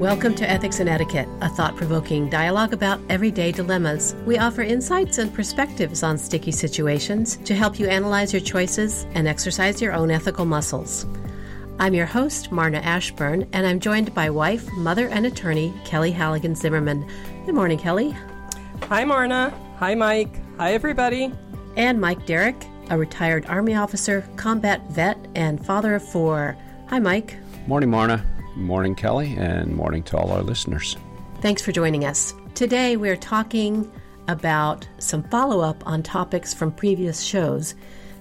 Welcome to Ethics and Etiquette, a thought provoking dialogue about everyday dilemmas. We offer insights and perspectives on sticky situations to help you analyze your choices and exercise your own ethical muscles. I'm your host, Marna Ashburn, and I'm joined by wife, mother, and attorney, Kelly Halligan Zimmerman. Good morning, Kelly. Hi, Marna. Hi, Mike. Hi, everybody. And Mike Derrick, a retired Army officer, combat vet, and father of four. Hi, Mike. Morning, Marna. Morning, Kelly, and morning to all our listeners. Thanks for joining us. Today we're talking about some follow up on topics from previous shows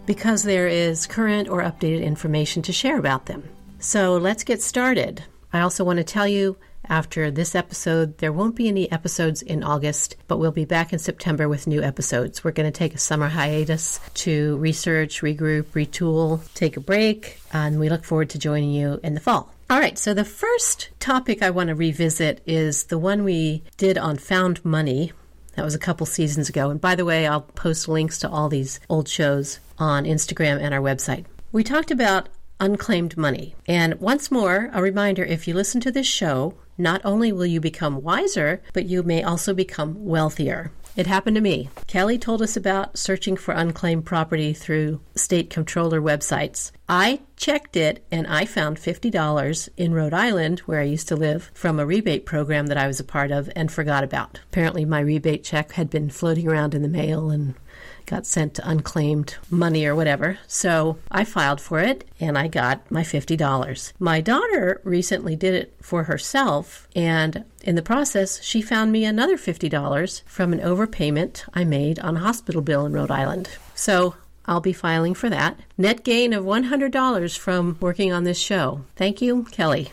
because there is current or updated information to share about them. So let's get started. I also want to tell you after this episode, there won't be any episodes in August, but we'll be back in September with new episodes. We're going to take a summer hiatus to research, regroup, retool, take a break, and we look forward to joining you in the fall. All right, so the first topic I want to revisit is the one we did on found money. That was a couple seasons ago. And by the way, I'll post links to all these old shows on Instagram and our website. We talked about unclaimed money. And once more, a reminder if you listen to this show, not only will you become wiser, but you may also become wealthier. It happened to me. Kelly told us about searching for unclaimed property through state comptroller websites. I checked it and I found $50 in Rhode Island, where I used to live, from a rebate program that I was a part of and forgot about. Apparently, my rebate check had been floating around in the mail and got sent to unclaimed money or whatever. So I filed for it and I got my $50. My daughter recently did it for herself, and in the process, she found me another $50 from an overpayment I made on a hospital bill in Rhode Island. So I'll be filing for that. Net gain of $100 from working on this show. Thank you, Kelly.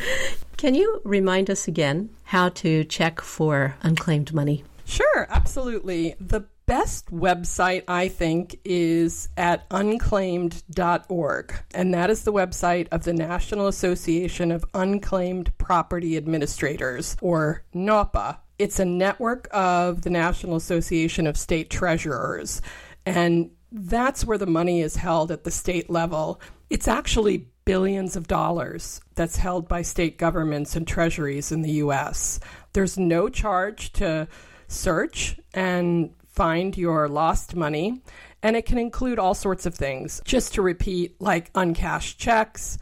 Can you remind us again how to check for unclaimed money? Sure, absolutely. The best website, I think, is at unclaimed.org. And that is the website of the National Association of Unclaimed Property Administrators, or NAUPA. It's a network of the National Association of State Treasurers. And that's where the money is held at the state level. It's actually billions of dollars that's held by state governments and treasuries in the US. There's no charge to search and find your lost money. And it can include all sorts of things. Just to repeat, like uncashed checks,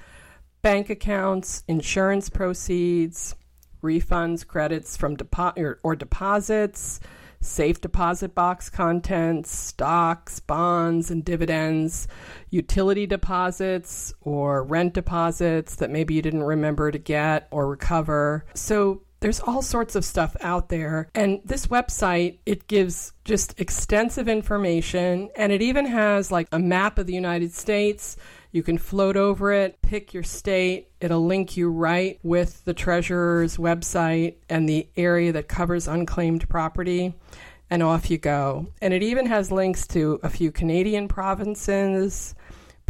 bank accounts, insurance proceeds, refunds, credits from depo- or, or deposits, safe deposit box contents, stocks, bonds, and dividends, utility deposits or rent deposits that maybe you didn't remember to get or recover. So there's all sorts of stuff out there. And this website, it gives just extensive information and it even has like a map of the United States. You can float over it, pick your state. It'll link you right with the treasurer's website and the area that covers unclaimed property. And off you go. And it even has links to a few Canadian provinces,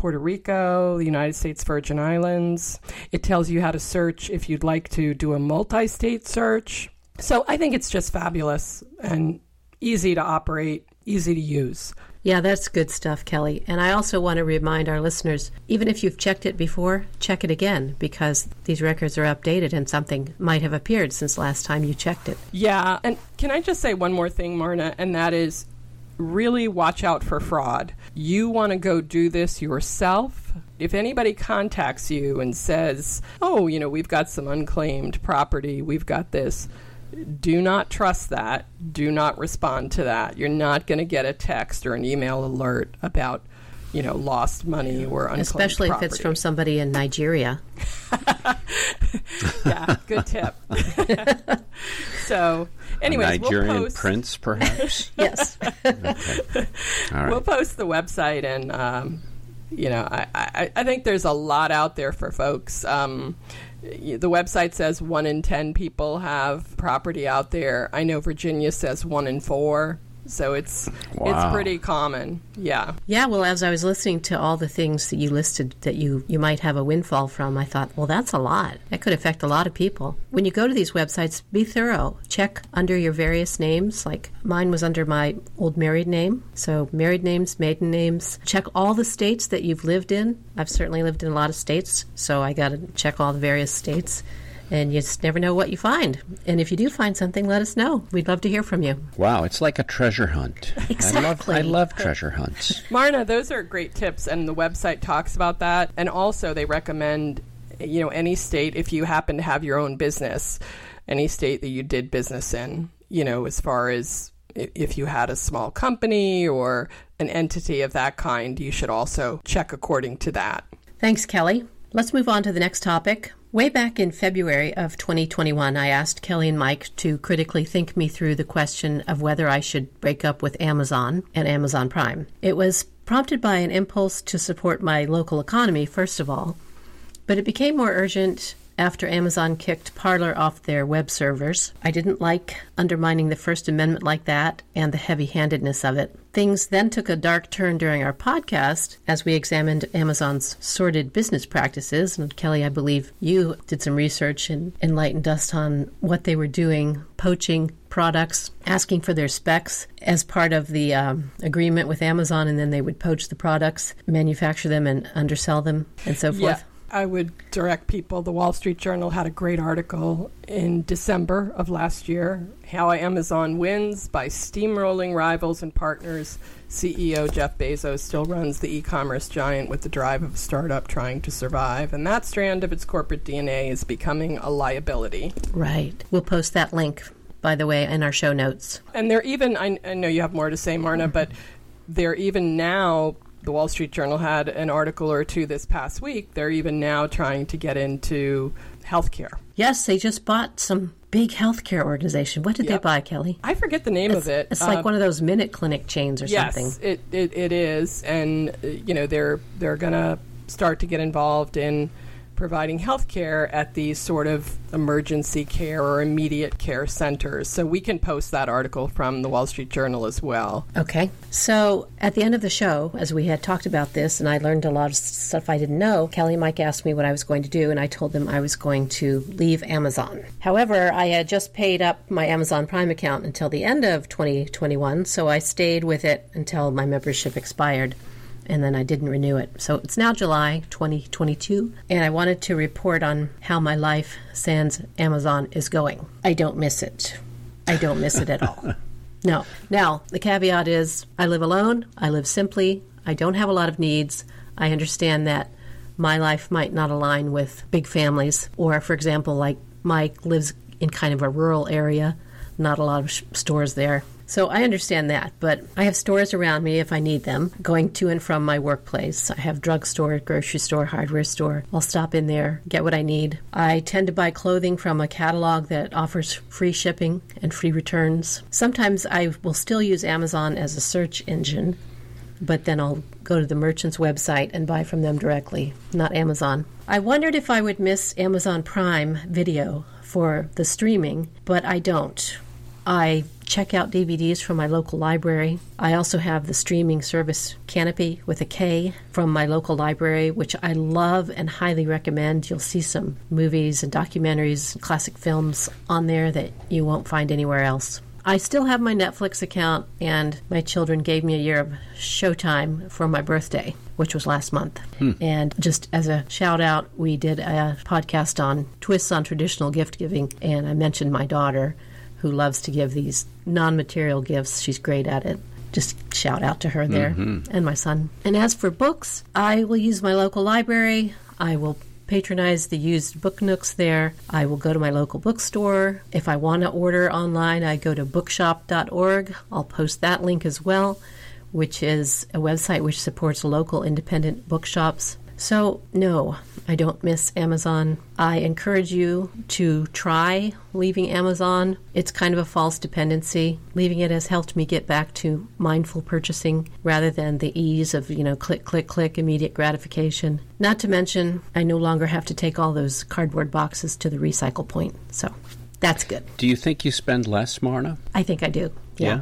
Puerto Rico, the United States Virgin Islands. It tells you how to search if you'd like to do a multi state search. So I think it's just fabulous and easy to operate, easy to use. Yeah, that's good stuff, Kelly. And I also want to remind our listeners even if you've checked it before, check it again because these records are updated and something might have appeared since last time you checked it. Yeah. And can I just say one more thing, Marna? And that is really watch out for fraud. You want to go do this yourself. If anybody contacts you and says, oh, you know, we've got some unclaimed property, we've got this, do not trust that. Do not respond to that. You're not going to get a text or an email alert about, you know, lost money or unclaimed Especially property. if it's from somebody in Nigeria. yeah, good tip. so, anyways, a Nigerian we'll post, prince, perhaps. yes. okay. All right. We'll post the website, and um, you know, I, I, I, think there's a lot out there for folks. Um, the website says one in ten people have property out there. I know Virginia says one in four. So it's wow. it's pretty common. Yeah. Yeah, well as I was listening to all the things that you listed that you you might have a windfall from, I thought, well that's a lot. That could affect a lot of people. When you go to these websites, be thorough. Check under your various names, like mine was under my old married name. So married names, maiden names. Check all the states that you've lived in. I've certainly lived in a lot of states, so I got to check all the various states and you just never know what you find. And if you do find something, let us know. We'd love to hear from you. Wow, it's like a treasure hunt. Exactly. I love, I love treasure hunts. Marna, those are great tips, and the website talks about that. And also, they recommend, you know, any state if you happen to have your own business, any state that you did business in, you know, as far as if you had a small company or an entity of that kind, you should also check according to that. Thanks, Kelly. Let's move on to the next topic. Way back in February of 2021, I asked Kelly and Mike to critically think me through the question of whether I should break up with Amazon and Amazon Prime. It was prompted by an impulse to support my local economy, first of all, but it became more urgent after Amazon kicked Parler off their web servers. I didn't like undermining the First Amendment like that and the heavy handedness of it. Things then took a dark turn during our podcast as we examined Amazon's sordid business practices. And Kelly, I believe you did some research and enlightened us on what they were doing, poaching products, asking for their specs as part of the um, agreement with Amazon, and then they would poach the products, manufacture them, and undersell them, and so forth. I would direct people. The Wall Street Journal had a great article in December of last year How Amazon Wins by Steamrolling Rivals and Partners. CEO Jeff Bezos still runs the e commerce giant with the drive of a startup trying to survive, and that strand of its corporate DNA is becoming a liability. Right. We'll post that link, by the way, in our show notes. And they're even, I, I know you have more to say, Marna, but they're even now, the Wall Street Journal had an article or two this past week, they're even now trying to get into healthcare. Yes, they just bought some big healthcare organization. What did Yep. they buy, Kelly? I forget the name It's, of it. it's like Uh, one of those minute clinic chains or yes, something. it, it it is, and uh, you know they're they're gonna start to get involved in providing health care at these sort of emergency care or immediate care centers. So we can post that article from the Wall Street Journal as well. Okay. So at the end of the show, as we had talked about this, and I learned a lot of stuff I didn't know, Kelly and Mike asked me what I was going to do, and I told them I was going to leave Amazon. However, I had just paid up my Amazon Prime account until the end of 2021, so I stayed with it until my membership expired. And then I didn't renew it. So it's now July 2022, and I wanted to report on how my life sans Amazon is going. I don't miss it. I don't miss it at all. No. Now, the caveat is I live alone, I live simply, I don't have a lot of needs. I understand that my life might not align with big families, or, for example, like Mike lives in kind of a rural area, not a lot of sh- stores there. So I understand that, but I have stores around me if I need them, going to and from my workplace. I have drugstore, grocery store, hardware store. I'll stop in there, get what I need. I tend to buy clothing from a catalog that offers free shipping and free returns. Sometimes I will still use Amazon as a search engine, but then I'll go to the merchant's website and buy from them directly, not Amazon. I wondered if I would miss Amazon Prime video for the streaming, but I don't. I check out DVDs from my local library. I also have the streaming service Kanopy with a K from my local library, which I love and highly recommend. You'll see some movies and documentaries, classic films on there that you won't find anywhere else. I still have my Netflix account, and my children gave me a year of Showtime for my birthday, which was last month. Hmm. And just as a shout out, we did a podcast on twists on traditional gift giving, and I mentioned my daughter, who loves to give these non material gifts. She's great at it. Just shout out to her there, mm-hmm. and my son. And as for books, I will use my local library. I will patronize the used book nooks there. I will go to my local bookstore. If I want to order online, I go to bookshop.org. I'll post that link as well, which is a website which supports local independent bookshops. So, no, I don't miss Amazon. I encourage you to try leaving Amazon. It's kind of a false dependency. Leaving it has helped me get back to mindful purchasing rather than the ease of, you know, click, click, click, immediate gratification. Not to mention, I no longer have to take all those cardboard boxes to the recycle point. So, that's good. Do you think you spend less, Marna? I think I do. Yeah.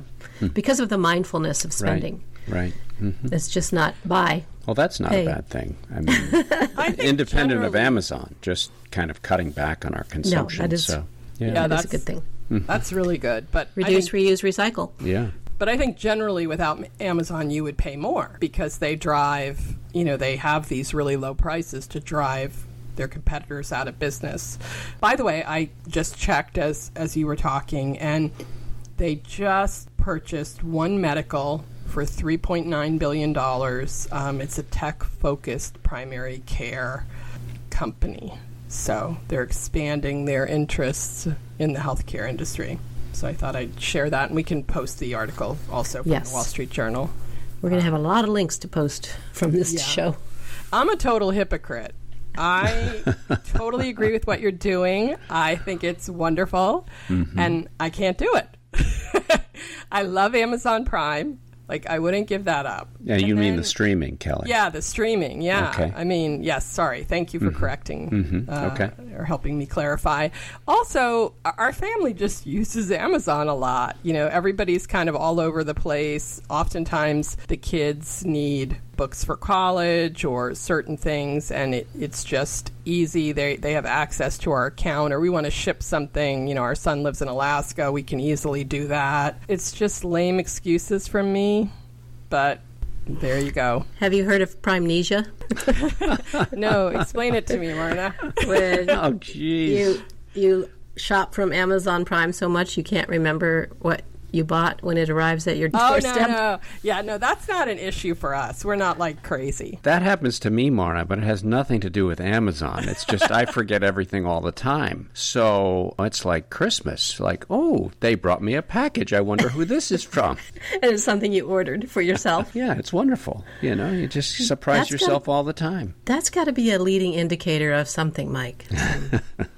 Because of the mindfulness of spending. Right. Right. hmm It's just not buy. Well, that's not Hey. a bad thing. I mean, I think independent of Amazon, just kind of cutting back on our consumption. is- so, yeah. Yeah, That's a good thing. Hmm. That's really good. But Reduce, think- reuse, recycle. yeah. But I think generally without Amazon, you would pay more because they drive, you know, they have these really low prices to drive their competitors out of business. By the way, I just checked as as you were talking, and they just purchased One Medical for $3.9 billion. Um, it's a tech focused primary care company. So they're expanding their interests in the healthcare industry. So I thought I'd share that, and we can post the article also from Yes. the Wall Street Journal. We're going to have a lot of links to post from this Yeah. show. I'm a total hypocrite. I totally agree with what you're doing. I think it's wonderful, and I can't do it. I love Amazon Prime. Like I wouldn't give that up. Yeah, you And mean then- the streaming, Kelly? Yeah, the streaming. Yeah. Okay. Mm-hmm. I mean, yes, sorry. Thank you for correcting uh, Okay. or helping me clarify. Also, our family just uses Amazon a lot. You know, everybody's kind of all over the place. Oftentimes, the kids need books for college or certain things, and it, it's just easy. They, they have access to our account, or we want to ship something. You know, our son lives in Alaska. We can easily do that. It's just lame excuses from me, but there you go. Have you heard of Primnesia? No, explain it to me, Marna. When Oh, jeez. you you shop from Amazon Prime so much you can't remember what you bought when it arrives at your Oh doorstep. no, no, yeah, no, that's not an issue for us. We're not like crazy. That happens to me, Marna, but it has nothing to do with Amazon. It's just I forget everything all the time. So it's like Christmas. Like, oh, they brought me a package. I wonder who this is from. And it's something you ordered for yourself. Yeah, it's wonderful. You know, you just surprise That's yourself all the time. That's got to be a leading indicator of something, Mike.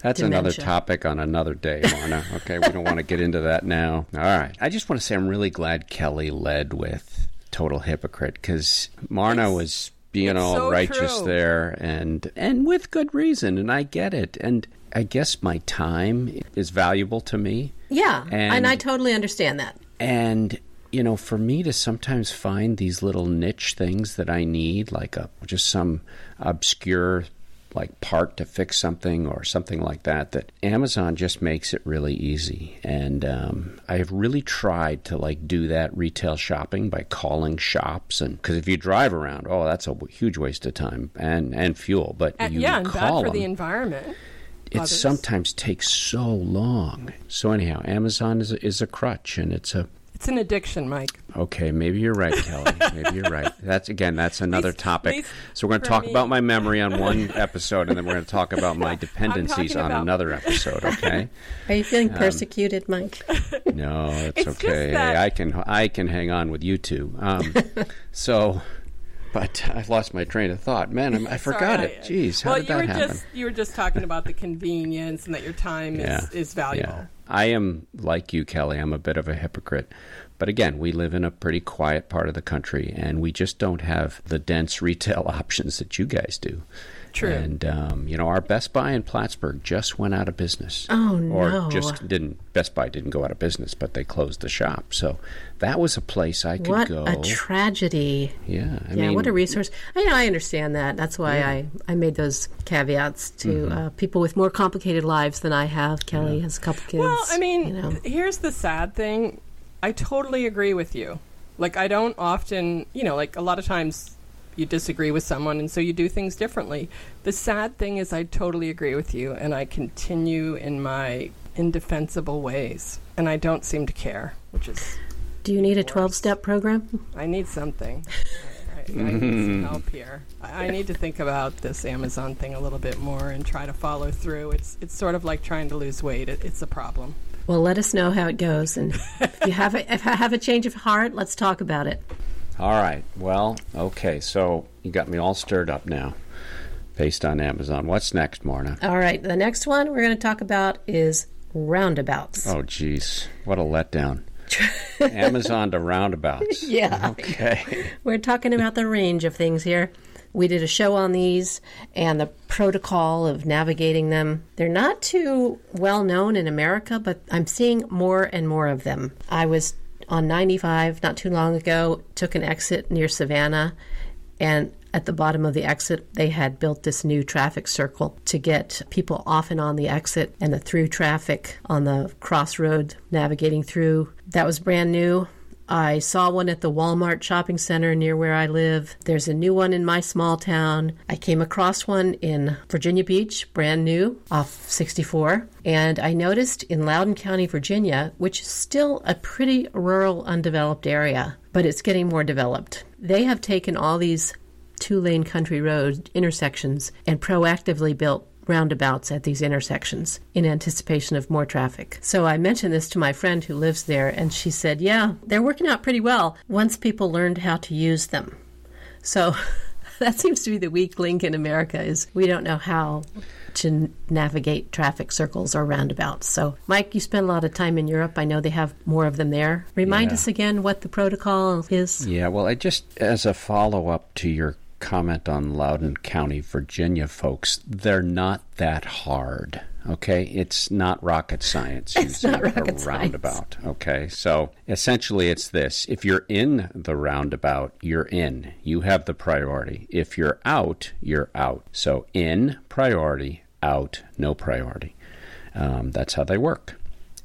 That's another topic on another day, Marna. Okay, we don't want to get into that now. All right. I just want to say I'm really glad Kelly led with Total Hypocrite because Marna It's- was being it's all so righteous true. there and and with good reason and I get it. And I guess my time is valuable to me. Yeah, and, And- I totally understand that. And you know, for me to sometimes find these little niche things that I need, like a just some obscure like part to fix something or something like that, that Amazon just makes it really easy. And um, I have really tried to like do that retail shopping by calling shops, and because if you drive around, oh, that's a huge waste of time and and fuel. But And, you yeah, and bad for the environment. it others. sometimes takes so long. So anyhow, Amazon is a, is a crutch, and it's a It's an addiction, Mike. Okay, maybe you're right, Kelly. Maybe you're right. That's again, that's another Least- topic. least So we're going to talk me. about my memory on one episode, and then we're going to talk about my dependencies on about- another episode. Okay? Are you feeling persecuted, Mike? No, it's, It's okay. that- I can I can hang on with you two. Um, so, but I lost my train of thought. Man, I'm, I forgot Sorry. it. Jeez, how well, did you that were happen? just you were just talking about the convenience and that your time Yeah. is, is valuable. Yeah. I am like you, Kelly. I'm a bit of a hypocrite. But again, we live in a pretty quiet part of the country, and we just don't have the dense retail options that you guys do. True. And um, you know, our Best Buy in Plattsburgh just went out of business. Oh, Or no. Or just didn't. Best Buy didn't go out of business, but they closed the shop. So that was a place I could What go. a tragedy. yeah, I yeah, mean, what a resource. I know, I understand that. That's why I, I made those caveats to Mm-hmm. uh, people with more complicated lives than I have. Kelly has a couple kids. Well, I mean, you know. here's the sad thing. I totally agree with you. Like, I don't often, you know, like a lot of times you disagree with someone and so you do things differently. The sad thing is, I totally agree with you and I continue in my indefensible ways and I don't seem to care, which is, Do you need a 12 step program? I need something. I, I, I need some help here. I, I need to think about this Amazon thing a little bit more and try to follow through. It's it's sort of like trying to lose weight. It, it's a problem. Well, let us know how it goes. And if you have a, if I have a change of heart, let's talk about it. All right. Well, okay. So you got me all stirred up now, based on Amazon. What's next, Marna? All right, the next one we're going to talk about is roundabouts. Oh, jeez. What a letdown. Amazon to roundabouts. Yeah. Okay. We're talking about the range of things here. We did a show on these and the protocol of navigating them. They're not too well known in America, but I'm seeing more and more of them. I was on 95 not too long ago, took an exit near Savannah, and at the bottom of the exit, they had built this new traffic circle to get people off and on the exit and the through traffic on the crossroad navigating through. That was brand new I saw one at the Walmart shopping center near where I live. There's a new one in my small town. I came across one in Virginia Beach, brand new, off 64. And I noticed in Loudoun County, Virginia, which is still a pretty rural, undeveloped area, but it's getting more developed. They have taken all these two lane country road intersections and proactively built roundabouts at these intersections in anticipation of more traffic. So I mentioned this to my friend who lives there, and she said, Yeah, they're working out pretty well once people learned how to use them. So that seems to be the weak link in America is we don't know how to navigate traffic circles or roundabouts. So, Mike, you spend a lot of time in Europe. I know they have more of them there. Remind Yeah. us again what the protocol is. Yeah, well, I just, as a follow up to your comment on Loudoun County, Virginia folks, they're not that hard. Okay, it's not rocket science. It's not rocket a science. roundabout. Okay, so essentially, it's this: if you're in the roundabout, you're in. You have the priority. If you're out, you're out. So in priority, out no priority. Um, that's how they work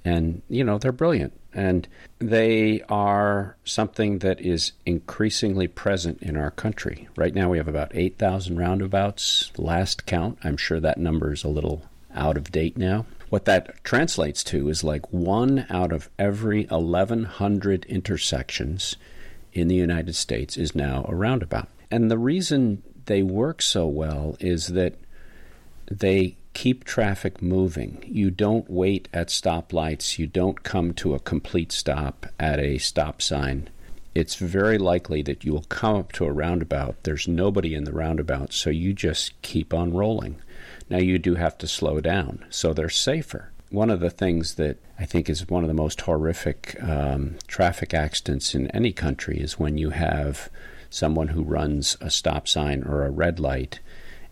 and you know they're brilliant and they are something that is increasingly present in our country. Right now we have about 8000 roundabouts last count. I'm sure that number is a little out of date now. What that translates to is like one out of every 1100 intersections in the united states is now a roundabout. And the reason they work so well is that they keep traffic moving. You don't wait at stoplights. You don't come to a complete stop at a stop sign. It's very likely that you will come up to a roundabout. There's nobody in the roundabout, so you just keep on rolling. Now, you do have to slow down, so they're safer. One of the things that I think is one of the most horrific um, traffic accidents in any country is when you have someone who runs a stop sign or a red light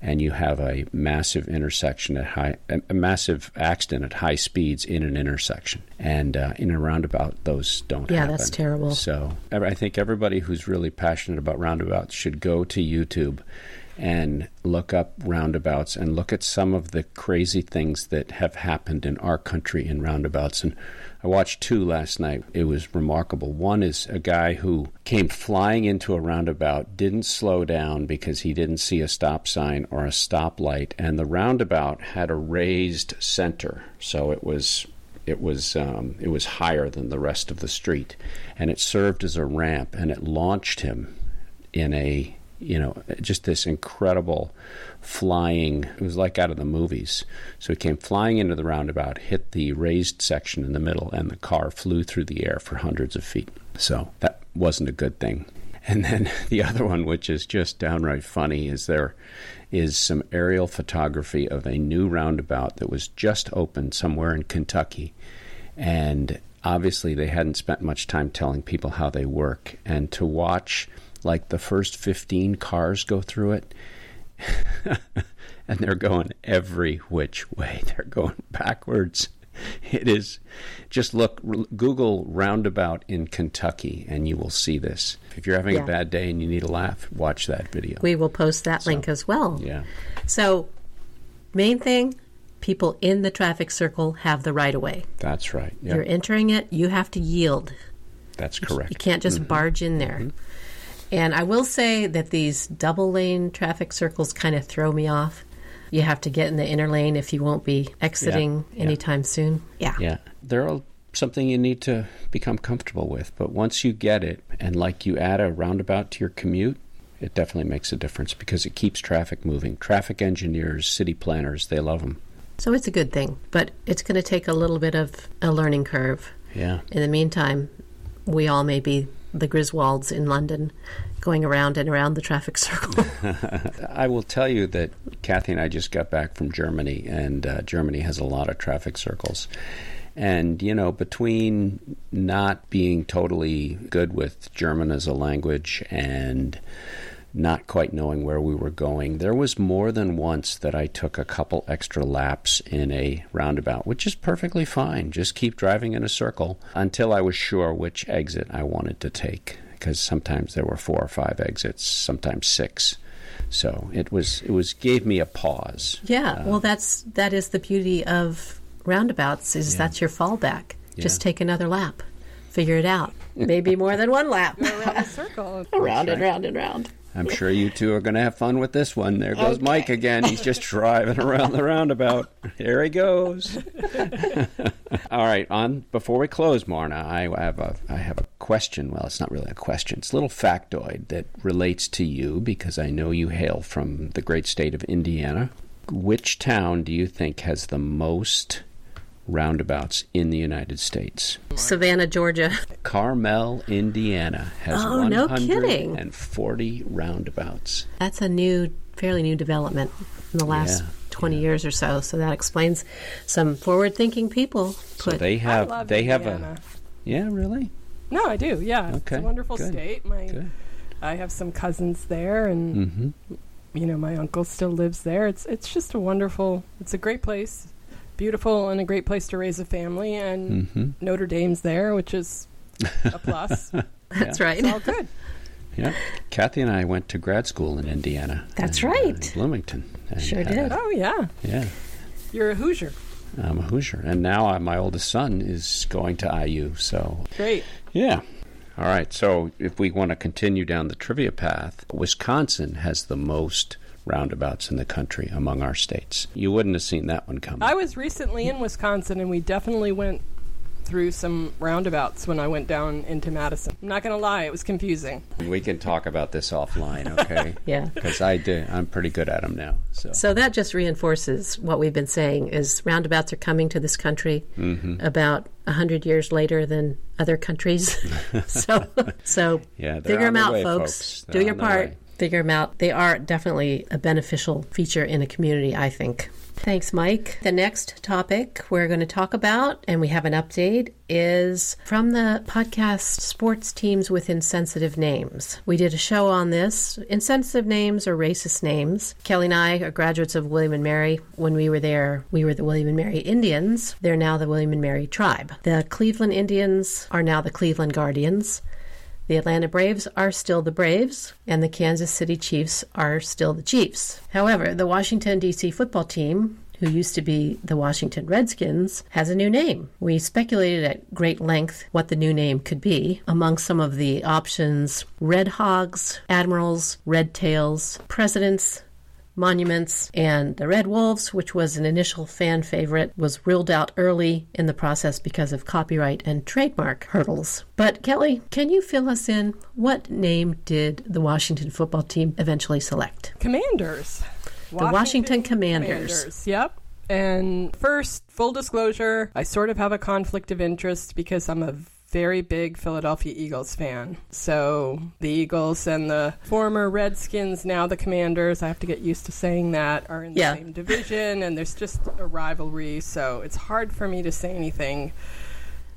and you have a massive intersection at high, a massive accident at high speeds in an intersection, and uh, in a roundabout, those don't Yeah, happen. that's terrible. So I think everybody who's really passionate about roundabouts should go to YouTube and look up roundabouts and look at some of the crazy things that have happened in our country in roundabouts. And I watched two last night. It was remarkable. One is a guy who came flying into a roundabout, didn't slow down because he didn't see a stop sign or a stoplight, and the roundabout had a raised center, so it was it was um, it was higher than the rest of the street, and it served as a ramp, and it launched him in a you know just this incredible flying. It was like out of the movies. So he came flying into the roundabout, hit the raised section in the middle, and the car flew through the air for hundreds of feet. So that wasn't a good thing. And then the other one, which is just downright funny, is there is some aerial photography of a new roundabout that was just opened somewhere in Kentucky. And obviously, they hadn't spent much time telling people how they work. And to watch like the first 15 cars go through it, and they're going every which way. They're going backwards. It is just look, Google roundabout in Kentucky, and you will see this. If you're having Yeah. a bad day and you need a laugh, watch that video. We will post that link as well. yeah, So, main thing people in the traffic circle have the right of way. that's right. Yeah, You're entering it, you have to yield. that's correct. You can't just mm-hmm. barge in there. Mm-hmm. And I will say that these double lane traffic circles kind of throw me off. You have to get in the inner lane if you won't be exiting Yeah. anytime soon. Yeah. Yeah, they're all something you need to become comfortable with. But once you get it, and like you add a roundabout to your commute, it definitely makes a difference because it keeps traffic moving. Traffic engineers, city planners, they love them. So it's a good thing, but it's going to take a little bit of a learning curve. Yeah. In the meantime, we all may be the Griswolds in London going around and around the traffic circle. I will tell you that Kathy and I just got back from Germany, and uh, Germany has a lot of traffic circles. And, you know, between not being totally good with German as a language and not quite knowing where we were going, there was more than once that I took a couple extra laps in a roundabout, which is perfectly fine. Just keep driving in a circle until I was sure which exit I wanted to take, because sometimes there were four or five exits, sometimes six. So it was it was gave me a pause. yeah, uh, well, that's that is the beauty of roundabouts is Yeah. that's your fallback. Just take another lap. figure it out. Maybe more than one lap. around the circle. round and round and round. I'm sure you two are going to have fun with this one. There goes Okay. Mike again. He's just driving around the roundabout. Here he goes. All right, on before we close, Marna, I have a I have a question. Well, it's not really a question. It's a little factoid that relates to you because I know you hail from the great state of Indiana. Which town do you think has the most roundabouts in the United States? Savannah, Georgia. Carmel, Indiana has Oh, no kidding. 140 roundabouts. That's a new, fairly new development in the last Yeah, 20 years or so. So that explains some forward thinking people So put they I have love they have a Yeah, really? No, I do. Yeah, it's Okay, a wonderful good, state. My, good. I have some cousins there, and Mhm. you know, my uncle still lives there. It's it's just a wonderful. It's a great place, beautiful, and a great place to raise a family. And Mhm. Notre Dame's there, which is a plus. That's right. It's all good. Yeah. Kathy and I went to grad school in Indiana. That's and, uh, right. in Bloomington. And, Sure uh, did. Oh yeah, Yeah. you're a Hoosier. I'm a Hoosier. And now uh, my oldest son is going to IU. So, Great. yeah. All right. So, if we want to continue down the trivia path, Wisconsin has the most roundabouts in the country among our states. You wouldn't have seen that one coming. I was recently in Wisconsin, and we definitely went through some roundabouts when I went down into Madison. I'm not going to lie, it was confusing. we can talk about this offline, okay? Yeah. Because I do. I'm pretty good at them now. So, So that just reinforces what we've been saying is roundabouts are coming to this country Mm-hmm. about a hundred years later than other countries. so so Yeah, figure them their out, way, folks. folks. Do your part. way. Figure them out. They are definitely a beneficial feature in a community, I think. Thanks, Mike. The next topic we're going to talk about, and we have an update, is from the podcast Sports Teams with Insensitive Names. We did a show on this insensitive names or racist names. Kelly and I are graduates of William and Mary. When we were there, we were the William and Mary Indians. They're now the William and Mary tribe. The Cleveland Indians are now the Cleveland Guardians. The Atlanta Braves are still the Braves, and the Kansas City Chiefs are still the Chiefs. However, the Washington, D.C. football team, who used to be the Washington Redskins, has a new name. We speculated at great length what the new name could be. Among some of the options, Red Hogs, Admirals, Red Tails, Presidents, Monuments, and the Red Wolves, which was an initial fan favorite, was ruled out early in the process because of copyright and trademark hurdles. But Kelly, can you fill us in? What name did the Washington football team eventually select? Commanders. The Washington Commanders. Yep. And first, full disclosure, I sort of have a conflict of interest because I'm a very big Philadelphia Eagles fan. So the Eagles and the former Redskins, now the Commanders, I have to get used to saying that, are in the Yeah. same division and there's just a rivalry. So it's hard for me to say anything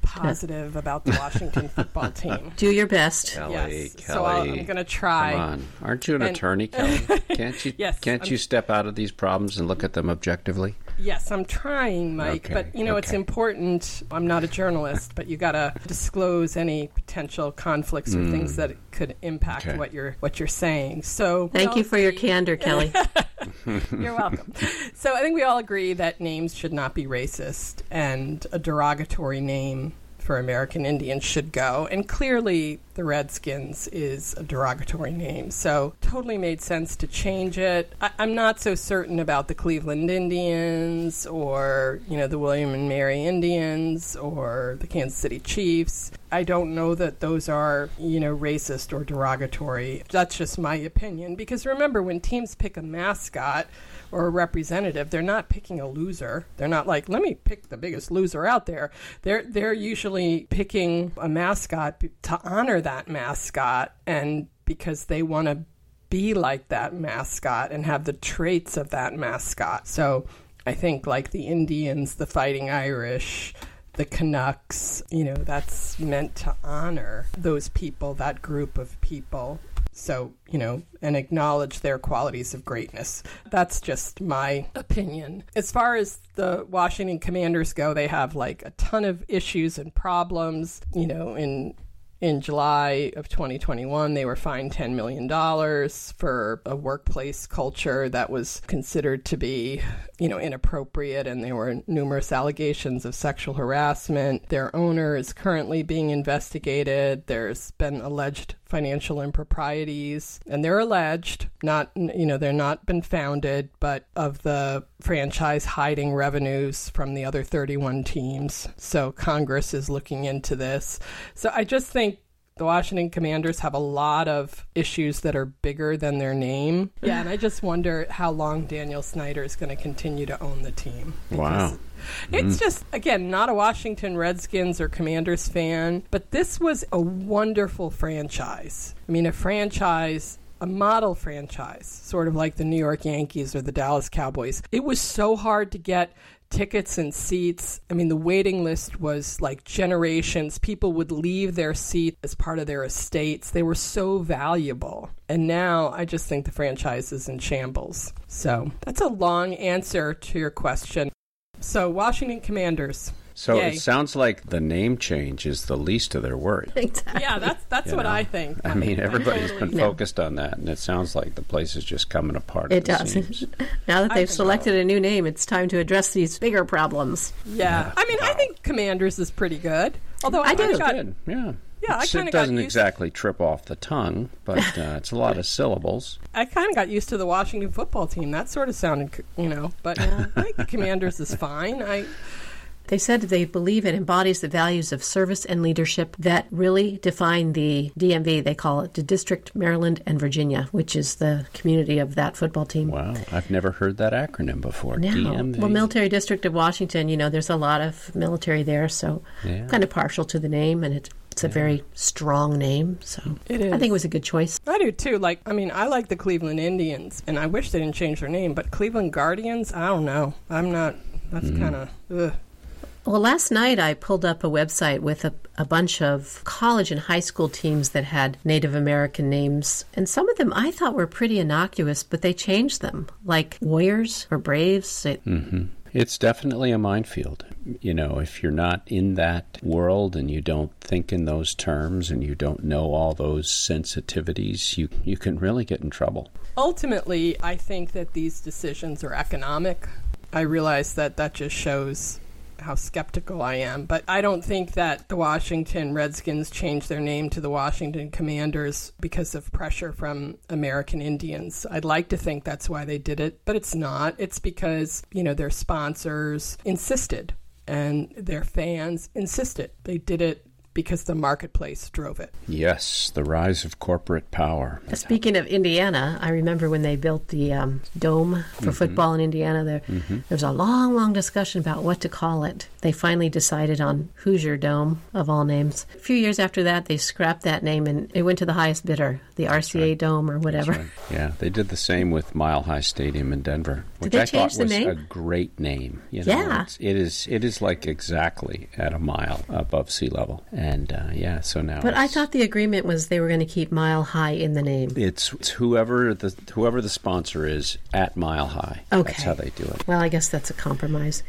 positive about the Washington football team. Do your best. Kelly, yes. Kelly. So I'll, I'm going to try. Come on. Aren't you an And- attorney, Kelly? Can't you Yes, can't I'm- you step out of these problems and look at them objectively? Yes, I'm trying, Mike. Okay, But you know, it's important. I'm not a journalist, but you got to disclose any potential conflicts or things that could impact Mm. Okay. what you're what you're saying. So Thank we you for your candor, Kelly. You're welcome. so I think we all agree that names should not be racist, and a derogatory name for American Indians should go. And clearly, the Redskins is a derogatory name, so totally made sense to change it. I- I'm not so certain about the Cleveland Indians or you know the William and Mary Indians or the Kansas City Chiefs. I don't know that those are, you know, racist or derogatory. That's just my opinion. Because remember, when teams pick a mascot or a representative, they're not picking a loser. They're not like, let me pick the biggest loser out there. They're they're usually picking a mascot to honor that mascot and because they want to be like that mascot and have the traits of that mascot. So I think like the Indians, the Fighting Irish, the Canucks, you know, that's meant to honor those people, that group of people. So, you know, and acknowledge their qualities of greatness. That's just my opinion. As far as the Washington Commanders go, they have like a ton of issues and problems, you know, in in July of 2021, they were fined $10 million for a workplace culture that was considered to be, you know, inappropriate, and there were numerous allegations of sexual harassment. Their owner is currently being investigated. There's been alleged financial improprieties, and they're alleged, not, you know, they're not been founded, but of the franchise hiding revenues from the other 31 teams. So Congress is looking into this. So I just think the Washington Commanders have a lot of issues that are bigger than their name. Yeah, and I just wonder how long Daniel Snyder is going to continue to own the team. Wow. It's mm. just, again, not a Washington Redskins or Commanders fan, but this was a wonderful franchise. I mean, a franchise a model franchise, sort of like the New York Yankees or the Dallas Cowboys. It was so hard to get tickets and seats. I mean, the waiting list was like generations. People would leave their seat as part of their estates. They were so valuable. And now I just think the franchise is in shambles. So that's a long answer to your question. So, Washington Commanders. So Yay. it sounds like the name change is the least of their worries. Exactly. Yeah, that's that's You what know, I think. I mean, everybody's totally- been focused on that, and it sounds like the place is just coming apart. It does. seams. now that they've think selected a new name, it's time to address these bigger problems. Yeah. I mean, I think Commanders is pretty good. Although I, I do. kinda got, Good, yeah. Yeah, I It's- kinda it doesn't used- exactly trip off the tongue, but uh, it's a lot of syllables. I kind of got used to the Washington football team. That sort of sounded, you know. But I think Commanders is fine. I They said they believe it embodies the values of service and leadership that really define the DMV. They call it the District, Maryland, and Virginia, which is the community of that football team. Wow, I've never heard that acronym before. Now, DMV. well, Military District of Washington, you know, there's a lot of military there, so Yeah. Kind of partial to the name, and it, it's a very strong name. So It I think it was a good choice. I do too. Like, I mean, I like the Cleveland Indians, and I wish they didn't change their name. But Cleveland Guardians, I don't know. I'm not. That's mm-hmm. kind of. Ugh. Well, last night I pulled up a website with a, a bunch of college and high school teams that had Native American names. And some of them I thought were pretty innocuous, but they changed them, like Warriors or Braves. It, mm-hmm. It's definitely a minefield. You know, if you're not in that world and you don't think in those terms and you don't know all those sensitivities, you you can really get in trouble. Ultimately, I think that these decisions are economic. I realize that that just shows how skeptical I am, but I don't think that the Washington Redskins changed their name to the Washington Commanders because of pressure from American Indians. I'd like to think that's why they did it, but it's not. It's because, you know, their sponsors insisted and their fans insisted. They did it because the marketplace drove it. Yes, the rise of corporate power. Uh, speaking of Indiana, I remember when they built the um, dome for mm-hmm. football in Indiana. There, mm-hmm. there was a long, long discussion about what to call it. They finally decided on Hoosier Dome of all names. A few years after that, they scrapped that name and it went to the highest bidder, the RCA Dome or whatever. Right. Yeah, they did the same with Mile High Stadium in Denver, which they I thought change the was name? a great name. You know, Yeah. it's, it is. It is like exactly at a mile above sea level, and uh, yeah. So now, But I thought the agreement was they were going to keep Mile High in the name. It's, it's whoever the whoever the sponsor is at Mile High. Okay, That's how they do it. Well, I guess that's a compromise.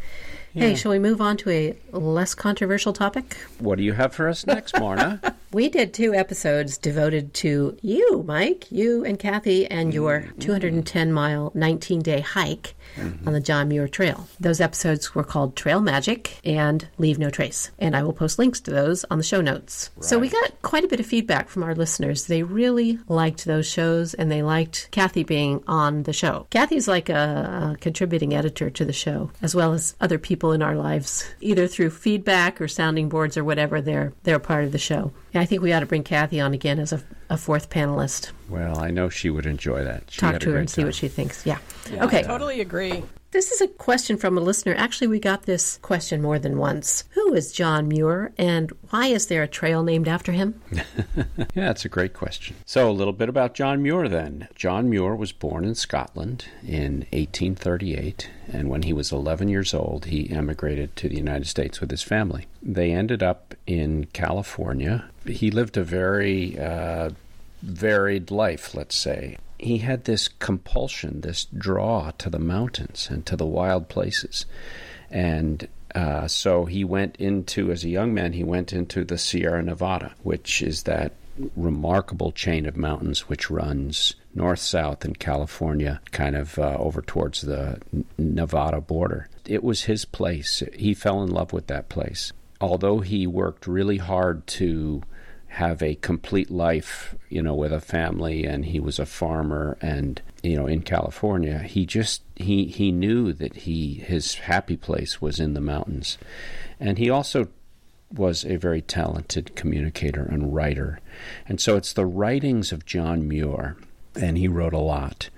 Hey, shall we move on to a less controversial topic? What do you have for us next, Marna? We did two episodes devoted to you, Mike, you and Kathy, and your 210 mile, 19 day hike on the John Muir Trail. Those episodes were called Trail Magic and Leave No Trace. And I will post links to those on the show notes. So we got quite a bit of feedback from our listeners. They really liked those shows and they liked Kathy being on the show. Kathy's like a, a contributing editor to the show, as well as other people in our lives, either through feedback or sounding boards or whatever. They're they're part of the show. And I think we ought to bring Kathy on again as a, a fourth panelist. well, I know she would enjoy that. She Talk to her great and see time. what she thinks. Yeah. I okay. totally agree. This is a question from a listener. Actually, we got this question more than once. Who is John Muir and why is there a trail named after him? Yeah, that's a great question. So, a little bit about John Muir then. John Muir was born in Scotland in 1838, and when he was 11 years old, he emigrated to the United States with his family. They ended up in California. He lived a very uh, varied life, let's say. He had this compulsion, this draw to the mountains and to the wild places. And Uh, so he went into, as a young man, he went into the Sierra Nevada, which is that remarkable chain of mountains which runs north south in California, kind of uh, over towards the Nevada border. It was his place. He fell in love with that place. Although he worked really hard to have a complete life, you know, with a family and he was a farmer and you know in California, he just he he knew that he his happy place was in the mountains. And he also was a very talented communicator and writer. And so it's the writings of John Muir, and he wrote a lot,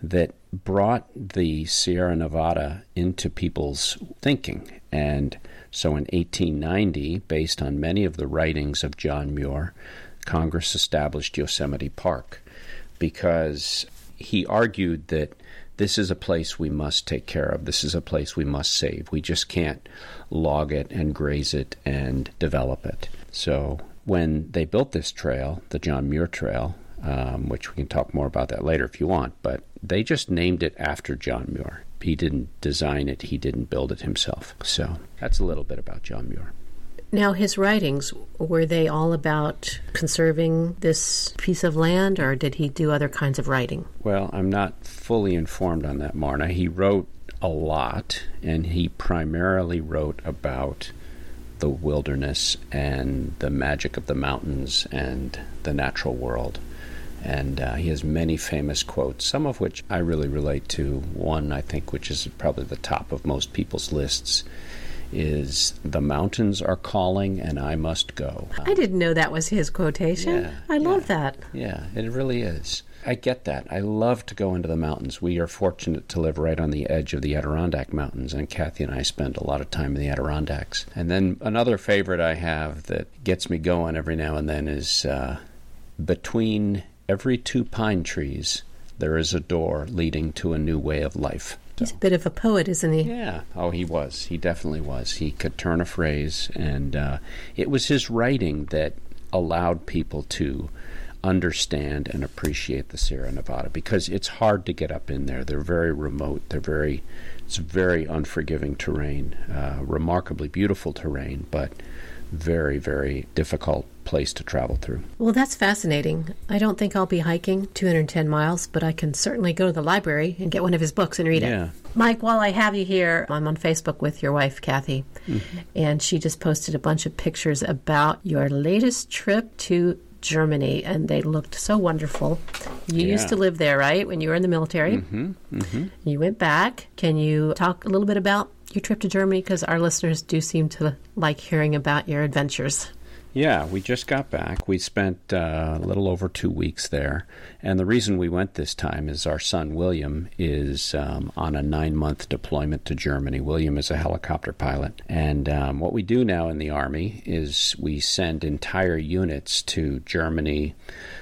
that brought the Sierra Nevada into people's thinking. And so in 1890, based on many of the writings of John Muir, Congress established Yosemite Park because he argued that this is a place we must take care of. This is a place we must save. We just can't log it and graze it and develop it. So when they built this trail, the John Muir Trail, um, which we can talk more about that later if you want, but they just named it after John Muir. He didn't design it, he didn't build it himself. So that's a little bit about John Muir. Now, his writings, were they all about conserving this piece of land, or did he do other kinds of writing? Well, I'm not fully informed on that, Marna. He wrote a lot, and he primarily wrote about the wilderness and the magic of the mountains and the natural world. And uh, he has many famous quotes, some of which I really relate to. One, I think, which is probably the top of most people's lists, is the mountains are calling and I must go. I didn't know that was his quotation. Yeah, I love that. Yeah, it really is. I get that. I love to go into the mountains. We are fortunate to live right on the edge of the Adirondack Mountains, and Kathy and I spend a lot of time in the Adirondacks. And then another favorite I have that gets me going every now and then is uh, between every two pine trees, there is a door leading to a new way of life. He's a bit of a poet, isn't he? Yeah. Oh, he was. He definitely was. He could turn a phrase, and uh, it was his writing that allowed people to understand and appreciate the Sierra Nevada because it's hard to get up in there. They're very remote. They're very, it's very unforgiving terrain, uh, remarkably beautiful terrain, but very, very difficult place to travel through. Well, that's fascinating. I don't think I'll be hiking 210 miles, but I can certainly go to the library and get one of his books and read Yeah. it. Mike, while I have you here, I'm on Facebook with your wife, Kathy, and she just posted a bunch of pictures about your latest trip to Germany, and they looked so wonderful. You used to live there, right, when you were in the military? Mm-hmm, mm-hmm. You went back. Can you talk a little bit about your trip to Germany? Because our listeners do seem to like hearing about your adventures. Yeah, we just got back. We spent uh, a little over two weeks there. And the reason we went this time is our son William is um, on a nine month deployment to Germany. William is a helicopter pilot. And um, what we do now in the Army is we send entire units to Germany,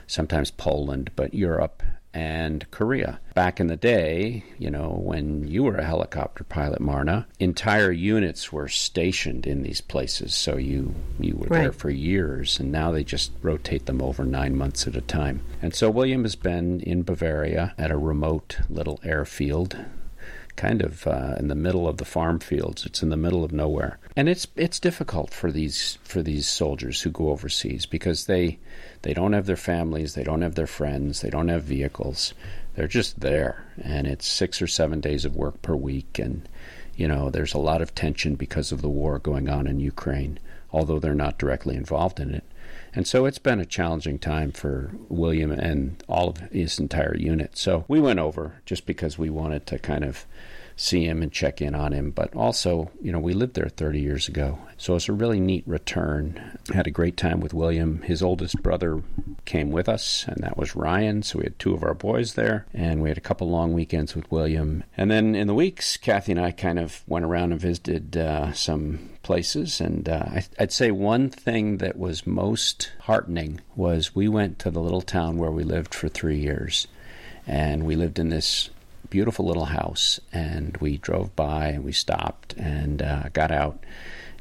sometimes Poland, but Europe and Korea. Back in the day, you know, when you were a helicopter pilot, Marna, entire units were stationed in these places. So you you were there for years, and now they just rotate them over nine months at a time. And so William has been in Bavaria at a remote little airfield kind of uh, in the middle of the farm fields. It's in the middle of nowhere, and it's it's difficult for these for these soldiers who go overseas because they they don't have their families, they don't have their friends, they don't have vehicles. They're just there, and it's six or seven days of work per week, and you know there's a lot of tension because of the war going on in Ukraine, although they're not directly involved in it. And so it's been a challenging time for William and all of his entire unit. So we went over just because we wanted to kind of see him and check in on him. But also, you know, we lived there 30 years ago. So it's a really neat return. Had a great time with William. His oldest brother came with us, and that was Ryan. So we had two of our boys there, and we had a couple long weekends with William. And then in the weeks, Kathy and I kind of went around and visited uh, some places. And uh, I, I'd say one thing that was most heartening was we went to the little town where we lived for three years. And we lived in this beautiful little house. And we drove by and we stopped and uh, got out.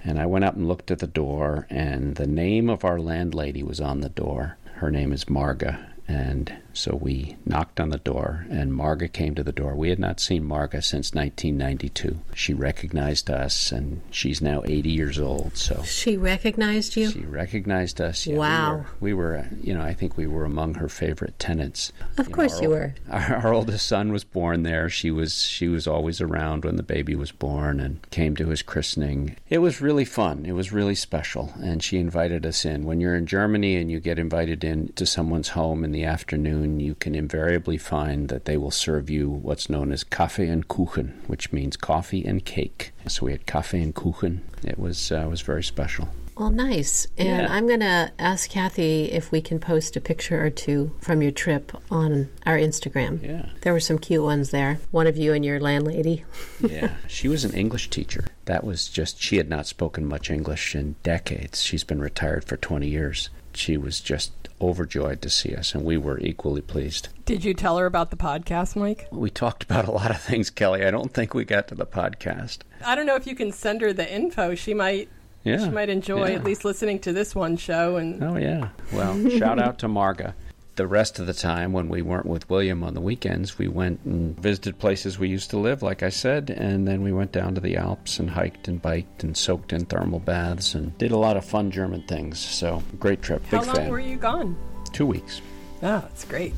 And I went up and looked at the door, and the name of our landlady was on the door. Her name is Marga. And So we knocked on the door, and Marga came to the door. We had not seen Marga since 1992. She recognized us, and she's now 80 years old. So She recognized you? she recognized us. Yeah, Wow. We were, we were, you know, I think we were among her favorite tenants. Of know, course our you ol- were. Our, our oldest son was born there. She was she was always around when the baby was born and came to his christening. It was really fun. It was really special, and she invited us in. When you're in Germany and you get invited in to someone's home in the afternoon, you can invariably find that they will serve you what's known as Kaffee and Kuchen, which means coffee and cake. So we had Kaffee and Kuchen. It was uh, was very special. Well, nice. And Yeah. I'm going to ask Kathy if we can post a picture or two from your trip on our Instagram. Yeah. There were some cute ones there. One of you and your landlady. yeah, she was an English teacher. That was just, she had not spoken much English in decades. She's been retired for 20 years. She was just overjoyed to see us, and we were equally pleased. Did you tell her about the podcast, Mike? We talked about a lot of things, Kelly. I don't think we got to the podcast. I don't know if you can send her the info. She might. Yeah. She might enjoy yeah. at least listening to this one show. And Oh, yeah. Well, shout out to Marga. The rest of the time, when we weren't with William on the weekends, we went and visited places we used to live, like I said, and then we went down to the Alps and hiked and biked and soaked in thermal baths and did a lot of fun German things. So, great trip. how Big long fan. were you gone? Two weeks. Oh, that's great.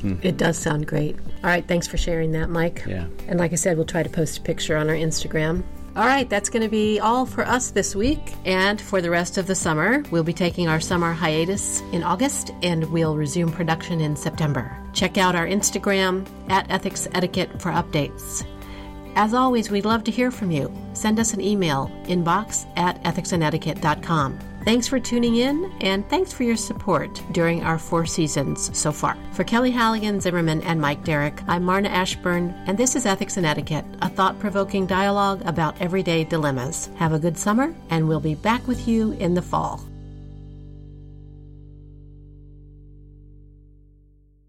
Hmm. It does sound great. All right, thanks for sharing that, Mike. Yeah. And like I said, we'll try to post a picture on our Instagram. All right, that's going to be all for us this week. And for the rest of the summer, we'll be taking our summer hiatus in August and we'll resume production in September. Check out our Instagram at Ethics Etiquette for updates. As always, we'd love to hear from you. Send us an email, inbox at ethicsandetiquette.com. Thanks for tuning in, and thanks for your support during our four seasons so far. For Kelly Halligan Zimmerman and Mike Derrick, I'm Marna Ashburn, and this is Ethics and Etiquette, a thought provoking dialogue about everyday dilemmas. Have a good summer, and we'll be back with you in the fall.